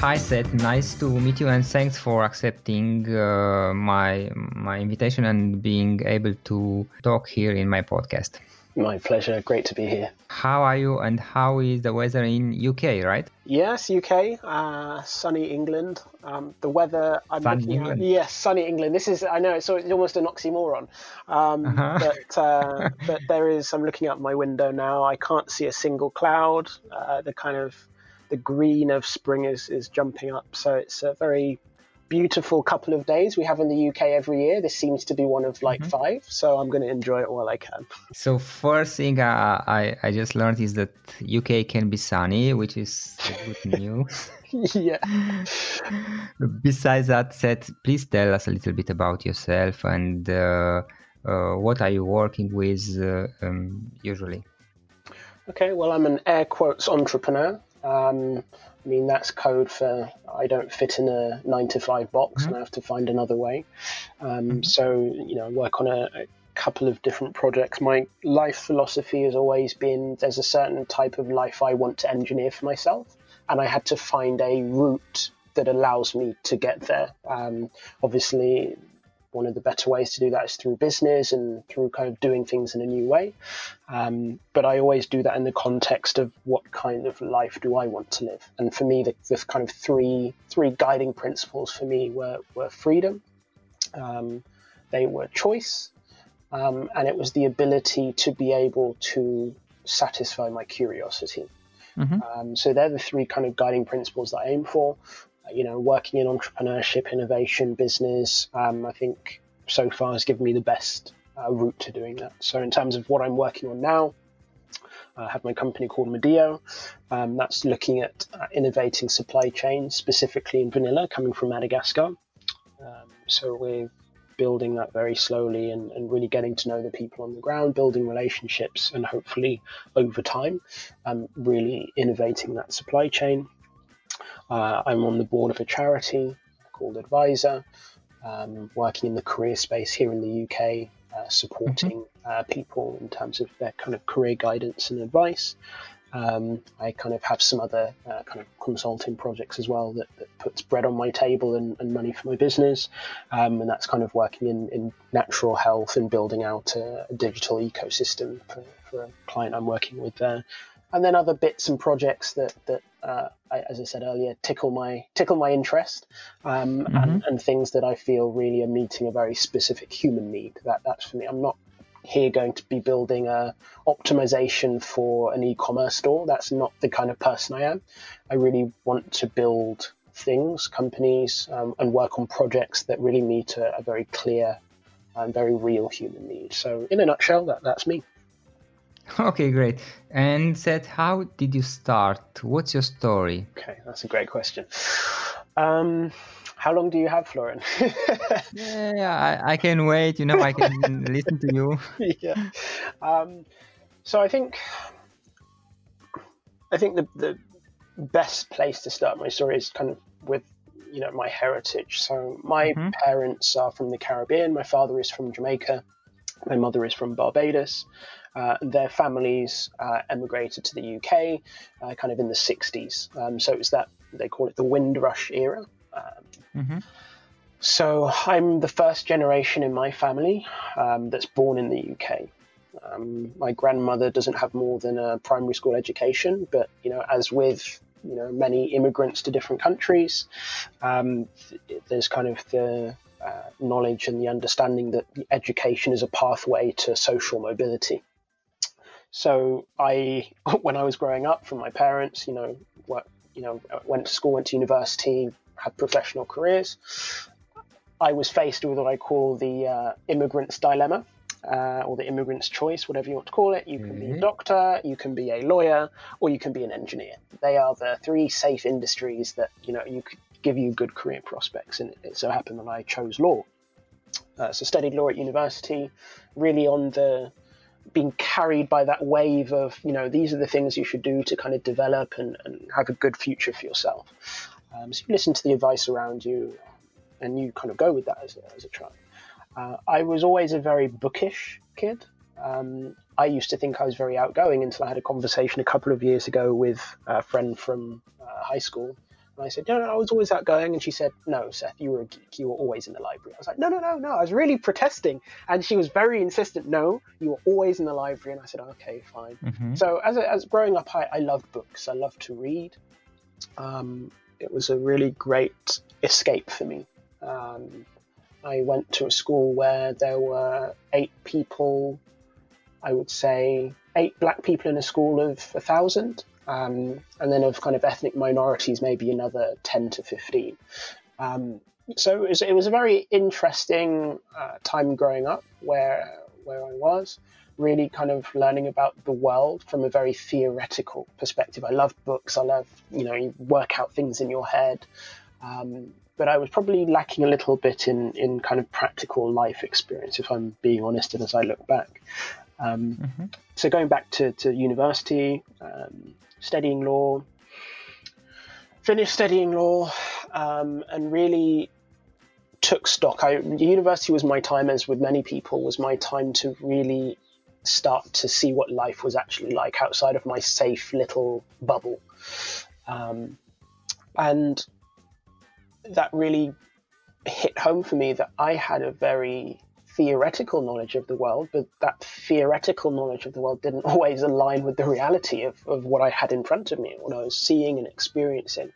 Hi Seth, nice to meet you and thanks for accepting uh, my my invitation and being able to talk here in my podcast. My pleasure. Great to be here. How are you and how is the weather in UK, right? Yes, UK, uh, sunny England. Um, the weather I'm Sunny looking England. at. Yes, sunny England. This is I know it's, it's almost an oxymoron, um, Uh-huh. but uh, but there is. I'm looking out my window now. I can't see a single cloud. Uh, the kind of the green of spring is is jumping up. So it's a very beautiful couple of days we have in the UK every year. This seems to be one of like Mm-hmm. five, so I'm going to enjoy it while I can. So first thing uh, I, I just learned is that UK can be sunny, which is good news. yeah. Besides that, Seth, please tell us a little bit about yourself and uh, uh, what are you working with uh, um, usually? Okay, well, I'm an air quotes entrepreneur. Um, I mean, that's code for I don't fit in a nine to five box and I have to find another way. Um, So, you know, I work on a, a couple of different projects. My life philosophy has always been there's a certain type of life I want to engineer for myself, and I had to find a route that allows me to get there. Um, obviously, one of the better ways to do that is through business and through kind of doing things in a new way. Um, but I always do that in the context of what kind of life do I want to live. And for me, the, the kind of three three guiding principles for me were were freedom, um, they were choice, um, and it was the ability to be able to satisfy my curiosity. Um, so they're the three kind of guiding principles that I aim for. You know, working in entrepreneurship, innovation, business. Um, I think so far has given me the best uh, route to doing that. So in terms of what I'm working on now, I have my company called Medeo. Um, that's looking at uh, innovating supply chains, specifically in vanilla, coming from Madagascar. Um, so we're building that very slowly and, and really getting to know the people on the ground, building relationships, and hopefully over time, um, really innovating that supply chain. Uh, I'm on the board of a charity called Advisor, um, working in the career space here in the UK, uh, supporting uh, people in terms of their kind of career guidance and advice. Um, I kind of have some other uh, kind of consulting projects as well that, that puts bread on my table and, and money for my business. Um, and that's kind of working in, in natural health and building out a, a digital ecosystem for, for a client I'm working with there. And then other bits and projects that, that uh, I, as I said earlier, tickle my tickle my interest, um, and, and things that I feel really are meeting a very specific human need. That that's for me. I'm not here going to be building a optimization for an e-commerce store. That's not the kind of person I am. I really want to build things, companies, um, and work on projects that really meet a, a very clear and very real human need. So, in a nutshell, that, that's me. Okay, great. And Seth, how did you start? What's your story? Okay, that's a great question. Um, how long do you have, Florian? Yeah, I, I can wait. You know, I can listen to you. yeah. Um, so I think I think the the best place to start my story is kind of with you know my heritage. So my parents are from the Caribbean. My father is from Jamaica. My mother is from Barbados. Uh, their families uh, emigrated to the UK uh, kind of in the 60s. Um, so it's that they call it the Windrush era. Um, So I'm the first generation in my family um, that's born in the UK. Um, my grandmother doesn't have more than a primary school education, but you know, as with you know many immigrants to different countries, um, th- there's kind of the uh, knowledge and the understanding that education is a pathway to social mobility. So I, when I was growing up, from my parents, you know, what, you know, went to school, went to university, had professional careers. I was faced with what I call the uh, immigrant's dilemma, uh, or the immigrant's choice, whatever you want to call it. You can mm-hmm. be a mm-hmm. doctor, you can be a lawyer, or you can be an engineer. They are the three safe industries that you know you could give you good career prospects. And it so happened that I chose law. Uh, so studied law at university, really on the being carried by that wave of you know these are the things you should do to kind of develop and, and have a good future for yourself. Um, so you listen to the advice around you, and you kind of go with that as a, as a child. Uh, I was always a very bookish kid. Um, I used to think I was very outgoing until I had a conversation a couple of years ago with a friend from uh, high school. And I said, no, no, I was always outgoing. And she said, no, Seth, you were a geek. You were always in the library. I was like, no, no, no, no. I was really protesting. And she was very insistent, no, you were always in the library. And I said, okay, fine. Mm-hmm. So as, as growing up, I, I loved books. I loved to read. Um, it was a really great escape for me. Um, I went to a school where there were eight people, I would say eight black people in a school of a thousand, um, and then of kind of ethnic minorities, maybe another 10 to 15. Um, so it was, it was, a very interesting uh, time growing up where, where I was, really kind of learning about the world from a very theoretical perspective. I loved books, I love, you know, you work out things in your head. Um, but I was probably lacking a little bit in, in kind of practical life experience, if I'm being honest, and as I look back. Um, mm-hmm. So going back to, to university, um, studying law, finished studying law, um, and really took stock. I, university was my time, as with many people, was my time to really start to see what life was actually like outside of my safe little bubble. Um, and that really hit home for me that I had a very theoretical knowledge of the world, but that theoretical knowledge of the world didn't always align with the reality of, of what I had in front of me, what I was seeing and experiencing.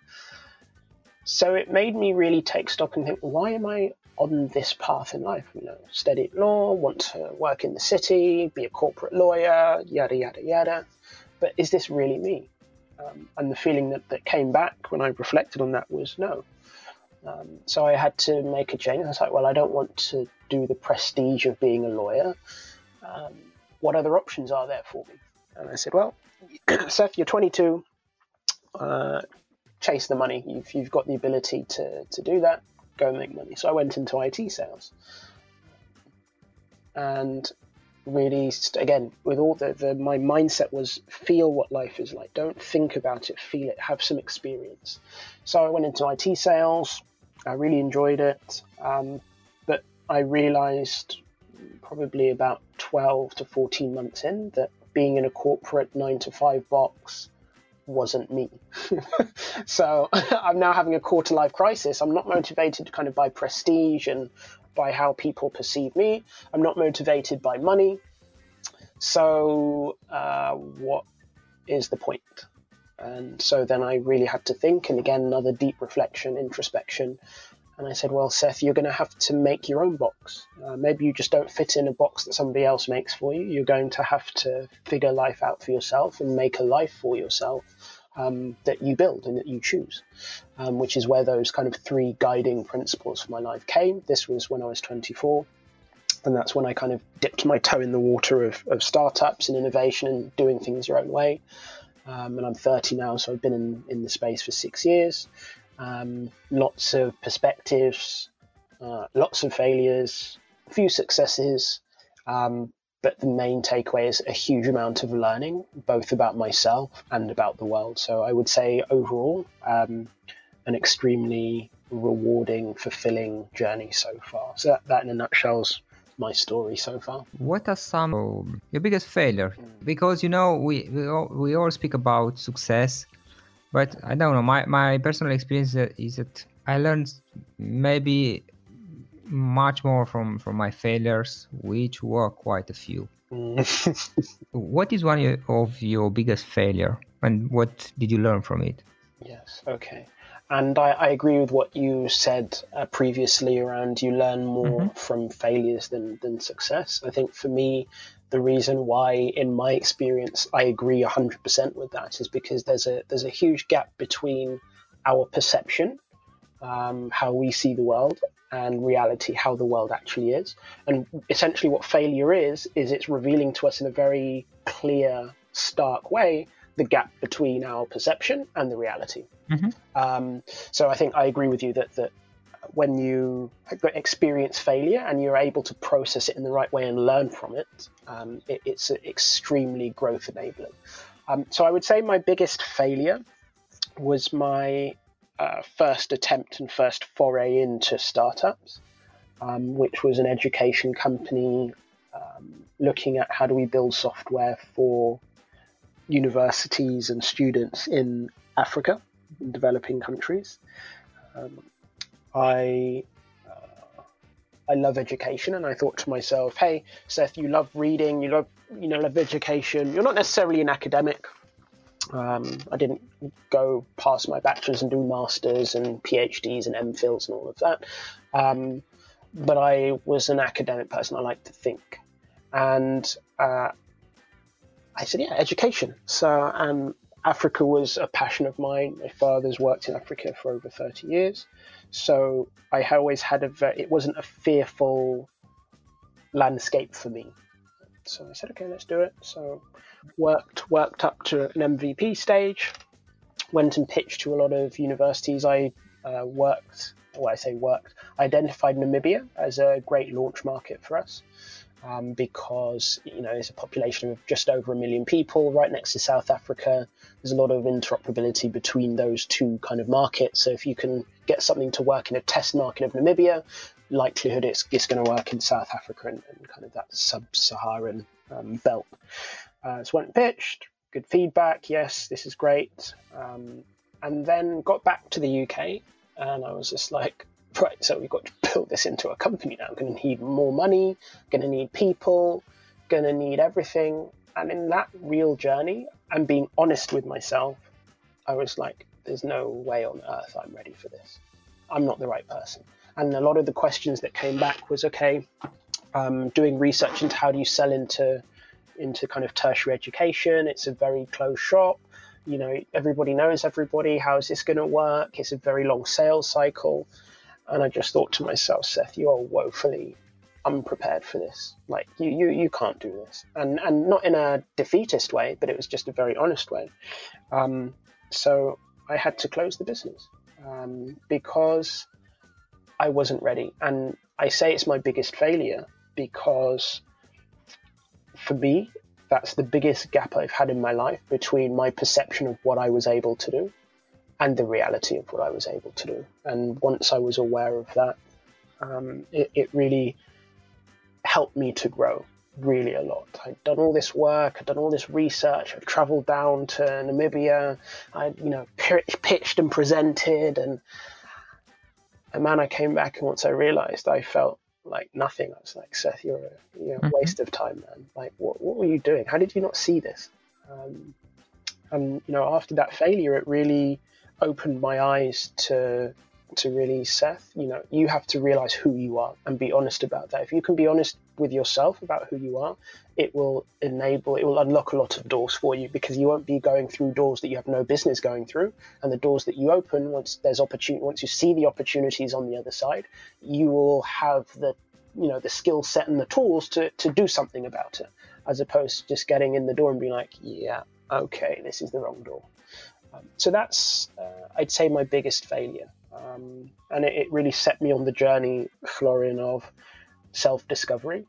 So it made me really take stock and think, why am I on this path in life? You know, study law, want to work in the city, be a corporate lawyer, yada, yada, yada. But is this really me? Um, and the feeling that, that came back when I reflected on that was no, um, so I had to make a change. I was like, well, I don't want to do the prestige of being a lawyer. Um, what other options are there for me? And I said, well, Seth, you're 22. Uh, chase the money. You've, you've got the ability to, to do that. Go make money. So I went into IT sales. And really, again, with all the, the my mindset was feel what life is like. Don't think about it, feel it, have some experience. So I went into IT sales, I really enjoyed it, um, but I realized probably about 12 to 14 months in that being in a corporate nine to five box wasn't me. so I'm now having a quarter life crisis. I'm not motivated kind of by prestige and by how people perceive me. I'm not motivated by money. So uh, what is the point? And so then I really had to think, and again, another deep reflection, introspection. And I said, Well, Seth, you're going to have to make your own box. Uh, maybe you just don't fit in a box that somebody else makes for you. You're going to have to figure life out for yourself and make a life for yourself um, that you build and that you choose, um, which is where those kind of three guiding principles for my life came. This was when I was 24. And that's when I kind of dipped my toe in the water of, of startups and innovation and doing things your own way. Um, and I'm 30 now, so I've been in, in the space for six years. Um, lots of perspectives, uh, lots of failures, a few successes, um, but the main takeaway is a huge amount of learning, both about myself and about the world. So I would say overall, um, an extremely rewarding, fulfilling journey so far. So that, that in a nutshell is my story so far. What are some um, your biggest failure? Because you know we we all, we all speak about success, but I don't know. My my personal experience is that I learned maybe much more from from my failures, which were quite a few. what is one of your biggest failure, and what did you learn from it? Yes. Okay. And I, I agree with what you said uh, previously around you learn more mm-hmm. from failures than than success. I think for me, the reason why, in my experience, I agree 100% with that is because there's a there's a huge gap between our perception, um, how we see the world, and reality, how the world actually is. And essentially, what failure is is it's revealing to us in a very clear, stark way the gap between our perception and the reality. Mm-hmm. Um, so I think I agree with you that that when you experience failure and you're able to process it in the right way and learn from it, um, it it's extremely growth enabling. Um, so I would say my biggest failure was my uh, first attempt and first foray into startups, um, which was an education company um, looking at how do we build software for universities and students in Africa, in developing countries. Um, I uh, I love education, and I thought to myself, "Hey, Seth, you love reading, you love you know love education. You're not necessarily an academic. Um, I didn't go past my bachelor's and do masters and PhDs and MPhils and all of that, um, but I was an academic person. I like to think, and uh, I said, "Yeah, education." So, um, Africa was a passion of mine. My father's worked in Africa for over 30 years. So I always had a it wasn't a fearful landscape for me. So I said, okay, let's do it. So worked worked up to an MVP stage, went and pitched to a lot of universities. I uh, worked, well, I say worked, identified Namibia as a great launch market for us um, because you know it's a population of just over a million people right next to South Africa. There's a lot of interoperability between those two kind of markets. So if you can get something to work in a test market of Namibia, likelihood it's, it's going to work in South Africa and, and kind of that sub-Saharan um, belt. Uh, so went pitched, good feedback. Yes, this is great. Um, and then got back to the UK, and I was just like, right, so we've got to build this into a company now. I'm going to need more money, going to need people, going to need everything. And in that real journey, and being honest with myself, I was like, there's no way on earth I'm ready for this. I'm not the right person. And a lot of the questions that came back was, okay, um, doing research into how do you sell into into kind of tertiary education. It's a very closed shop. You know, everybody knows everybody. How is this going to work? It's a very long sales cycle. And I just thought to myself, Seth, you are woefully unprepared for this. Like you, you, you can't do this, and and not in a defeatist way, but it was just a very honest way. Um, so I had to close the business um, because I wasn't ready, and I say it's my biggest failure because for me, that's the biggest gap I've had in my life between my perception of what I was able to do and the reality of what I was able to do. And once I was aware of that, um, it, it, really helped me to grow really a lot. I'd done all this work, I'd done all this research, I've traveled down to Namibia, I you know pitched and presented, and and man, I came back and once I realized, I felt like nothing. I was like, Seth, you're a, you're a mm-hmm. waste of time, man. Like, what what were you doing? How did you not see this? Um, and you know, after that failure, it really opened my eyes to to really Seth, you know, you have to realize who you are and be honest about that. If you can be honest with yourself about who you are, it will enable, it will unlock a lot of doors for you because you won't be going through doors that you have no business going through. And the doors that you open, once there's opportunity, once you see the opportunities on the other side, you will have the, you know, the skill set and the tools to, to do something about it, as opposed to just getting in the door and being like, yeah, okay, this is the wrong door. Um, so that's, uh, I'd say, my biggest failure. Um, and it, it, really set me on the journey, Florian, of self discovery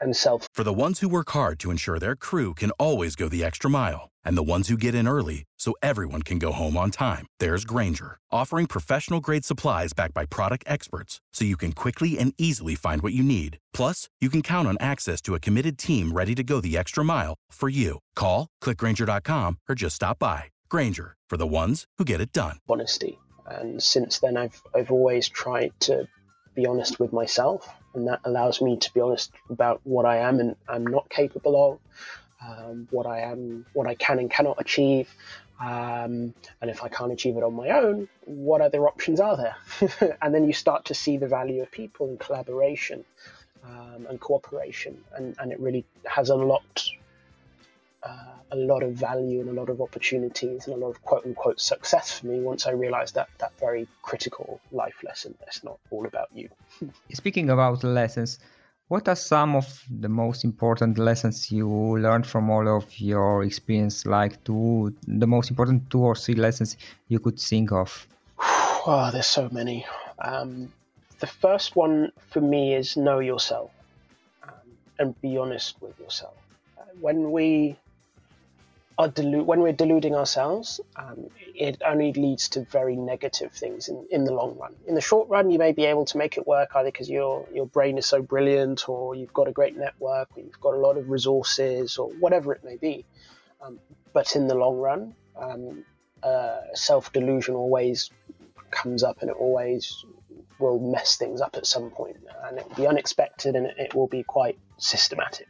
and self. For the ones who work hard to ensure their crew can always go the extra mile, and the ones who get in early so everyone can go home on time, there's Grainger, offering professional grade supplies backed by product experts so you can quickly and easily find what you need. Plus, you can count on access to a committed team ready to go the extra mile for you. Call, clickgrainger.com, or just stop by. Grainger, for the ones who get it done. Honesty. And since then, I've, I've always tried to be honest with myself, and that allows me to be honest about what I am and I'm not capable of, um, what I am, what I can and cannot achieve, um, and if I can't achieve it on my own, what other options are there? and then you start to see the value of people and collaboration. um, and cooperation, and, and it really has unlocked uh, a lot of value and a lot of opportunities and a lot of quote unquote success for me once I realized that that very critical life lesson. that's not all about you. Speaking about lessons, what are some of the most important lessons you learned from all of your experience? Like two, the most important two or three lessons you could think of? Oh, there's so many. Um, the first one for me is know yourself um, and be honest with yourself. Uh, when we are delu- when we're deluding ourselves, um, it only leads to very negative things in, in the long run. In the short run, you may be able to make it work either because your your brain is so brilliant, or you've got a great network, or you've got a lot of resources, or whatever it may be. Um, but in the long run, um, uh, self delusion always comes up, and it always will mess things up at some point, and it will be unexpected, and it will be quite systematic.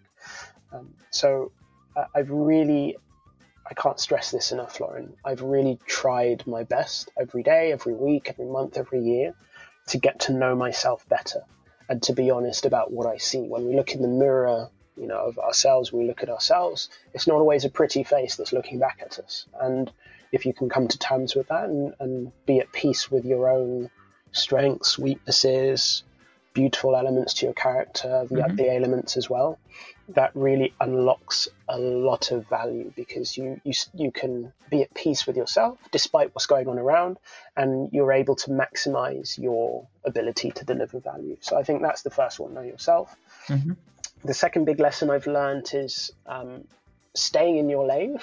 Um, so uh, I've really I can't stress this enough, Florian. I've really tried my best every day, every week, every month, every year to get to know myself better and to be honest about what I see. When we look in the mirror, you know, of ourselves, we look at ourselves, it's not always a pretty face that's looking back at us. And if you can come to terms with that and, and be at peace with your own strengths, weaknesses, beautiful elements to your character, the, mm-hmm. the elements as well, that really unlocks a lot of value because you, you you can be at peace with yourself despite what's going on around, and you're able to maximize your ability to deliver value. So I think that's the first one: know yourself. Mm-hmm. The second big lesson I've learned is um, staying in your lane,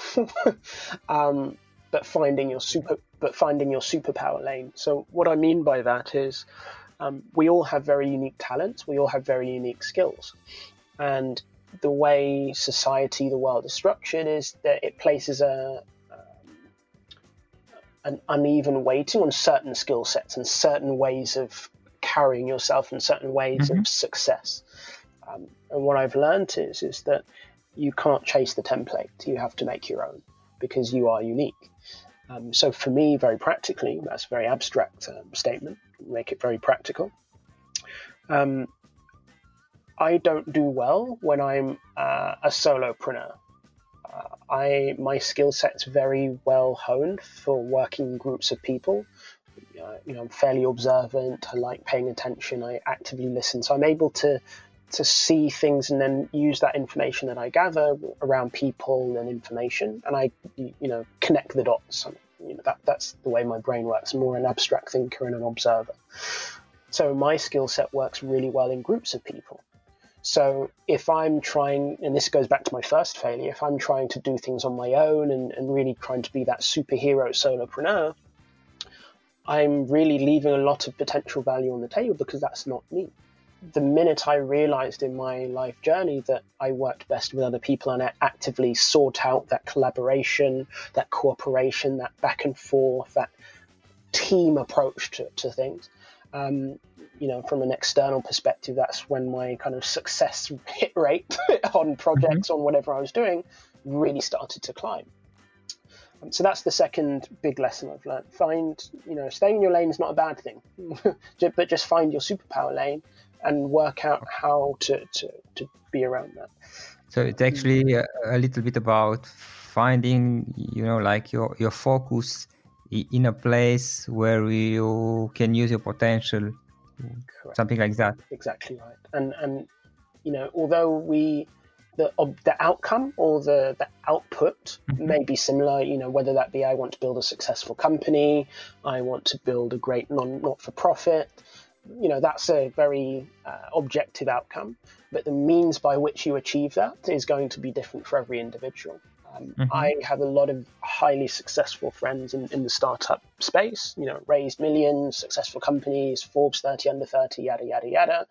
um, but finding your super but finding your superpower lane. So what I mean by that is. Um, we all have very unique talents. We all have very unique skills. And the way society, the world is structured, is that it places a um, an uneven weighting on certain skill sets and certain ways of carrying yourself and certain ways mm-hmm. of success. Um, and what I've learned is is that you can't chase the template; you have to make your own because you are unique. Um, so for me, very practically, that's a very abstract um, statement. Make it very practical. Um, I don't do well when I'm uh, a solopreneur. Uh, I my skill set's very well honed for working groups of people. Uh, you know, I'm fairly observant. I like paying attention. I actively listen, so I'm able to to see things and then use that information that I gather around people and information, and I you know connect the dots. You know, that that's the way my brain works. I'm more an abstract thinker and an observer. So my skill set works really well in groups of people. So if I'm trying, and this goes back to my first failure, if I'm trying to do things on my own and, and really trying to be that superhero solopreneur, I'm really leaving a lot of potential value on the table because that's not me. The minute I realized in my life journey that I worked best with other people and I actively sought out that collaboration, that cooperation, that back and forth, that team approach to, to things, um, you know, from an external perspective, that's when my kind of success hit rate on projects, mm-hmm. on whatever I was doing, really started to climb. Um, so that's the second big lesson I've learned. Find, you know, staying in your lane is not a bad thing, but just find your superpower lane and work out how to, to, to be around that. So it's actually a, a little bit about finding, you know, like your, your focus in a place where you can use your potential Correct. something like that exactly right and and you know although we the the outcome or the the output mm-hmm. may be similar you know whether that be i want to build a successful company i want to build a great non not for profit you know that's a very uh, objective outcome but the means by which you achieve that is going to be different for every individual um, mm-hmm. I have a lot of highly successful friends in, in the startup space, you know, raised millions, successful companies, Forbes 30 under 30, yada, yada, yada.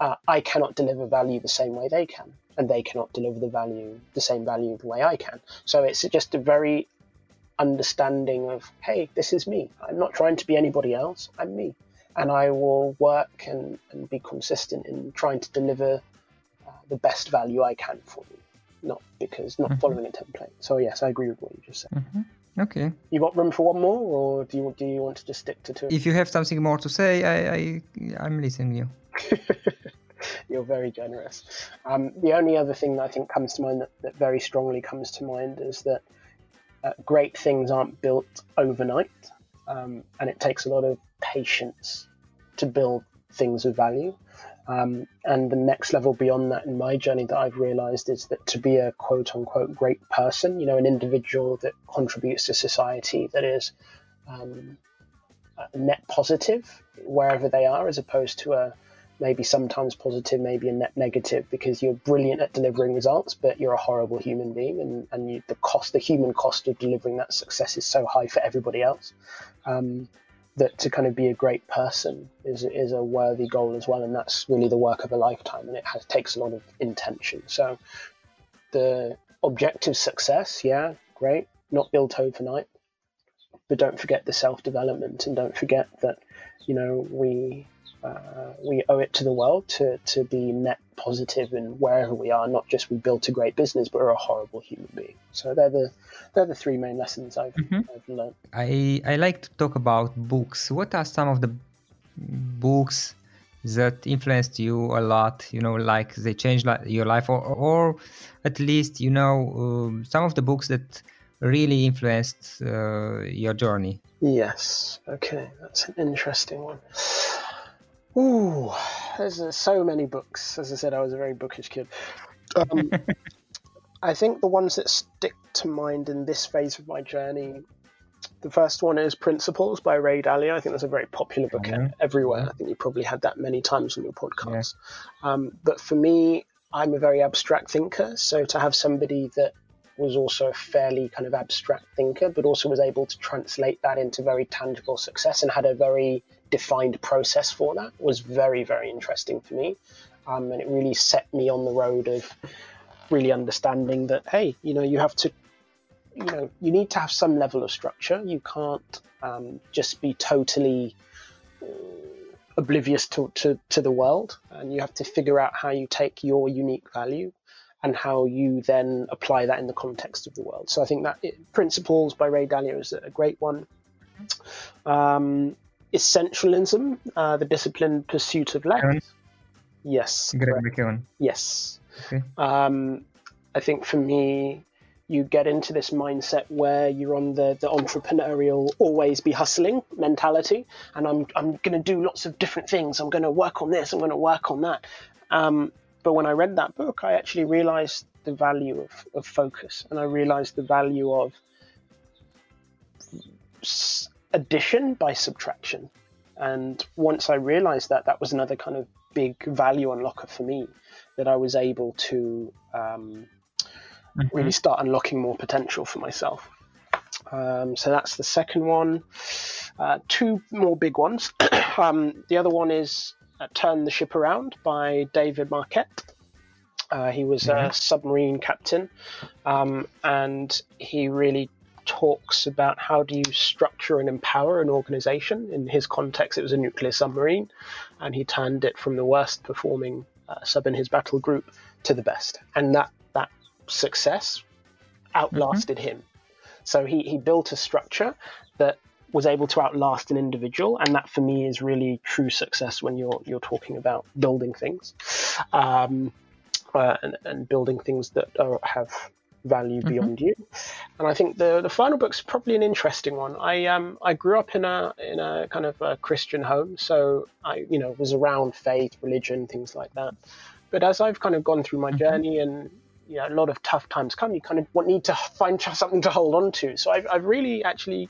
Uh, I cannot deliver value the same way they can, and they cannot deliver the value, the same value the way I can. So it's just a very understanding of, hey, this is me. I'm not trying to be anybody else. I'm me. And I will work and, and be consistent in trying to deliver uh, the best value I can for you not because not mm-hmm. following a template. So yes, I agree with what you just said. Mm-hmm. Okay. You got room for one more, or do you do you want to just stick to two? If you have something more to say, I, I I'm listening you. You're very generous. Um, the only other thing that I think comes to mind that, that very strongly comes to mind is that uh, great things aren't built overnight, um, and it takes a lot of patience to build things of value. Um, and the next level beyond that in my journey that I've realized is that to be a quote unquote great person, you know, an individual that contributes to society that is um, net positive wherever they are, as opposed to a maybe sometimes positive, maybe a net negative, because you're brilliant at delivering results, but you're a horrible human being, and and you, the cost, the human cost of delivering that success is so high for everybody else. Um, that to kind of be a great person is is a worthy goal as well, and that's really the work of a lifetime, and it has, takes a lot of intention. So, the objective success, yeah, great, not built overnight, but don't forget the self development, and don't forget that you know we uh, we owe it to the world to to be net positive in wherever we are. Not just we built a great business, but we're a horrible human being. So they're the they're the three main lessons I've, mm-hmm. I've learned. I I like to talk about books. What are some of the books that influenced you a lot? You know, like they changed your life, or or at least you know um, some of the books that really influenced uh, your journey. Yes. Okay, that's an interesting one. Ooh, there's uh, so many books. As I said, I was a very bookish kid. Um, I think the ones that stick to mind in this phase of my journey, the first one is Principles by Ray Dalio. I think that's a very popular book mm-hmm. everywhere. I think you probably had that many times on your podcast. Yeah. Um, but for me, I'm a very abstract thinker. So to have somebody that was also a fairly kind of abstract thinker, but also was able to translate that into very tangible success and had a very defined process for that was very, very interesting for me. Um, and it really set me on the road of really understanding that, hey, you know, you have to, you know, you need to have some level of structure. You can't um, just be totally uh, oblivious to, to, to the world. And you have to figure out how you take your unique value and how you then apply that in the context of the world. So I think that it, Principles by Ray Dalio is a great one. Um, Essentialism, uh, the disciplined pursuit of life. Yes. Yes. Okay. Um, I think for me, you get into this mindset where you're on the, the entrepreneurial always be hustling mentality and i'm, I'm going to do lots of different things i'm going to work on this i'm going to work on that um, but when I read that book, I actually realized the value of, of focus and I realized the value of addition by subtraction. And once I realized that, that was another kind of big value unlocker for me that I was able to um, mm-hmm. really start unlocking more potential for myself. Um, so that's the second one. Uh, two more big ones. um, the other one is uh, Turn the Ship Around by David Marquet. Uh, he was mm-hmm. a submarine captain, um, and he really talks about how do you structure and empower an organization. In his context, it was a nuclear submarine, and he turned it from the worst performing uh, sub in his battle group to the best, and that that success outlasted mm-hmm. him. So he, he built a structure that was able to outlast an individual, and that for me is really true success when you're you're talking about building things, um, uh, and, and, building things that are, have value mm-hmm. beyond you. And I think the the final book's probably an interesting one. I um I grew up in a in a kind of a Christian home, so I you know was around faith, religion, things like that. But as I've kind of gone through my mm-hmm. journey and you know, a lot of tough times come, you kind of want, need to find something to hold on to. So I've, I've really actually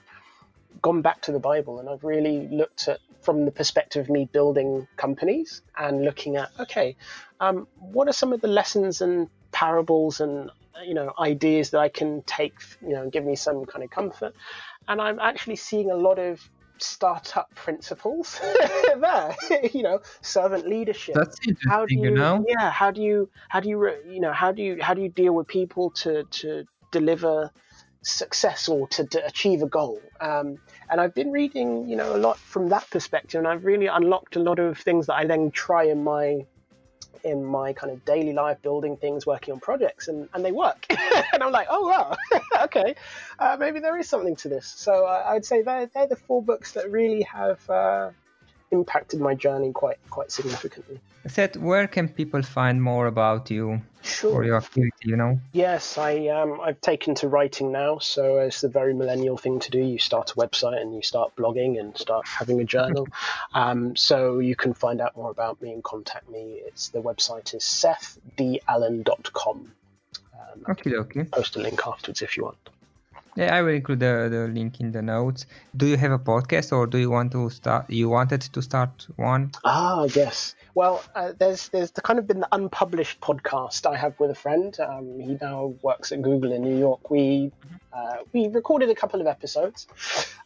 gone back to the Bible and I've really looked at from the perspective of me building companies and looking at okay, um, what are some of the lessons and parables and you know ideas that I can take you know give me some kind of comfort, and I'm actually seeing a lot of startup principles there you know servant leadership. That's interesting how do you, you know? yeah how do you how do you you know how do you how do you deal with people to to deliver success or to, to achieve a goal. Um, and I've been reading, you know, a lot from that perspective, and I've really unlocked a lot of things that I then try in my in my kind of daily life, building things, working on projects, and, and they work. and I'm like, oh wow, okay, uh, maybe there is something to this. So uh, I'd say they're, they're the four books that really have uh, impacted my journey quite quite significantly. Seth, where can people find more about you Sure. or your activity? You know. Yes, I um, I've taken to writing now, so it's the very millennial thing to do. You start a website and you start blogging and start having a journal. um, so you can find out more about me and contact me. It's the website is sethdallen.com. Um, Okay, okay. post a link afterwards if you want. Yeah, I will include the, the link in the notes. Do you have a podcast, or do you want to start? You wanted to start one? Ah, yes. Well, uh, there's there's the kind of been the unpublished podcast I have with a friend. Um, he now works at Google in New York. We uh, we recorded a couple of episodes.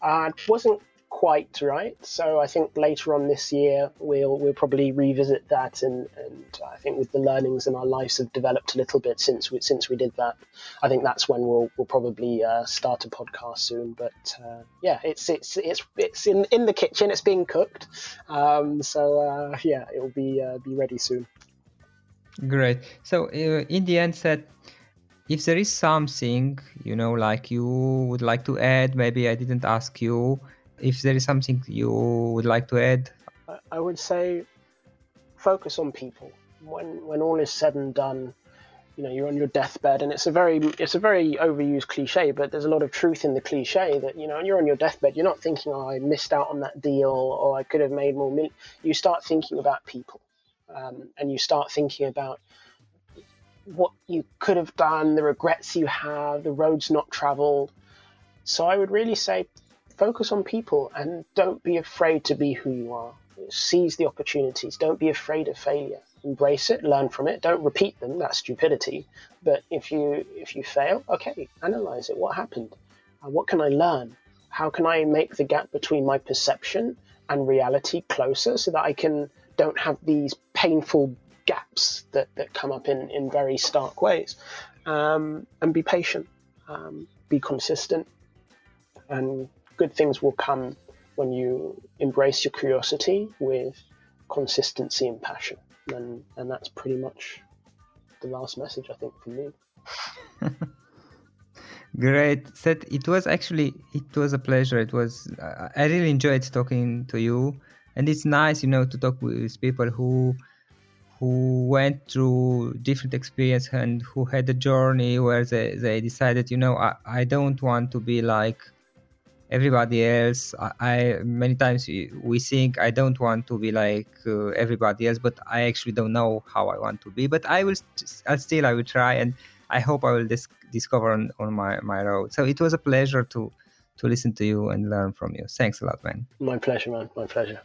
Uh, wasn't quite right, so I think later on this year we'll we'll probably revisit that. And, and I think with the learnings and our lives have developed a little bit since we since we did that. I think that's when we'll we'll probably uh, start a podcast soon. But uh, yeah, it's it's it's it's in in the kitchen. It's being cooked. Um, so uh, yeah, it will be uh, be ready soon. Great. So uh, in the end, Seth if there is something you know, like you would like to add, maybe I didn't ask you. If there is something you would like to add, I- would say focus on people. When when all is said and done, you know you're on your deathbed, and it's a very it's a very overused cliche, but there's a lot of truth in the cliche that you know you're on your deathbed. You're not thinking, oh, I missed out on that deal, or I could have made more. Mil-. You start thinking about people, um, and you start thinking about what you could have done, the regrets you have, the roads not traveled. So I would really say focus on people and don't be afraid to be who you are. Seize the opportunities. Don't be afraid of failure. Embrace it, learn from it. Don't repeat them. That's stupidity. But if you if you fail, okay, analyze it. What happened? Uh, what can I learn? How can I make the gap between my perception and reality closer so that I can don't have these painful gaps that, that come up in, in very stark ways? Um, and be patient. Um, be consistent. And good things will come when you embrace your curiosity with consistency and passion. And, and that's pretty much the last message, I think, from me. Great. Seth, it was actually it was a pleasure. It was I I really enjoyed talking to you, and it's nice, you know, to talk with people who who went through different experience and who had a journey where they, they decided, you know, I, I don't want to be like everybody else. I, I many times we think I don't want to be like uh, everybody else, but I actually don't know how I want to be. But I will st- I still I will try, and I hope I will dis- discover on, on my my road. So it was a pleasure to to listen to you and learn from you. Thanks a lot, man. My pleasure, man. My pleasure.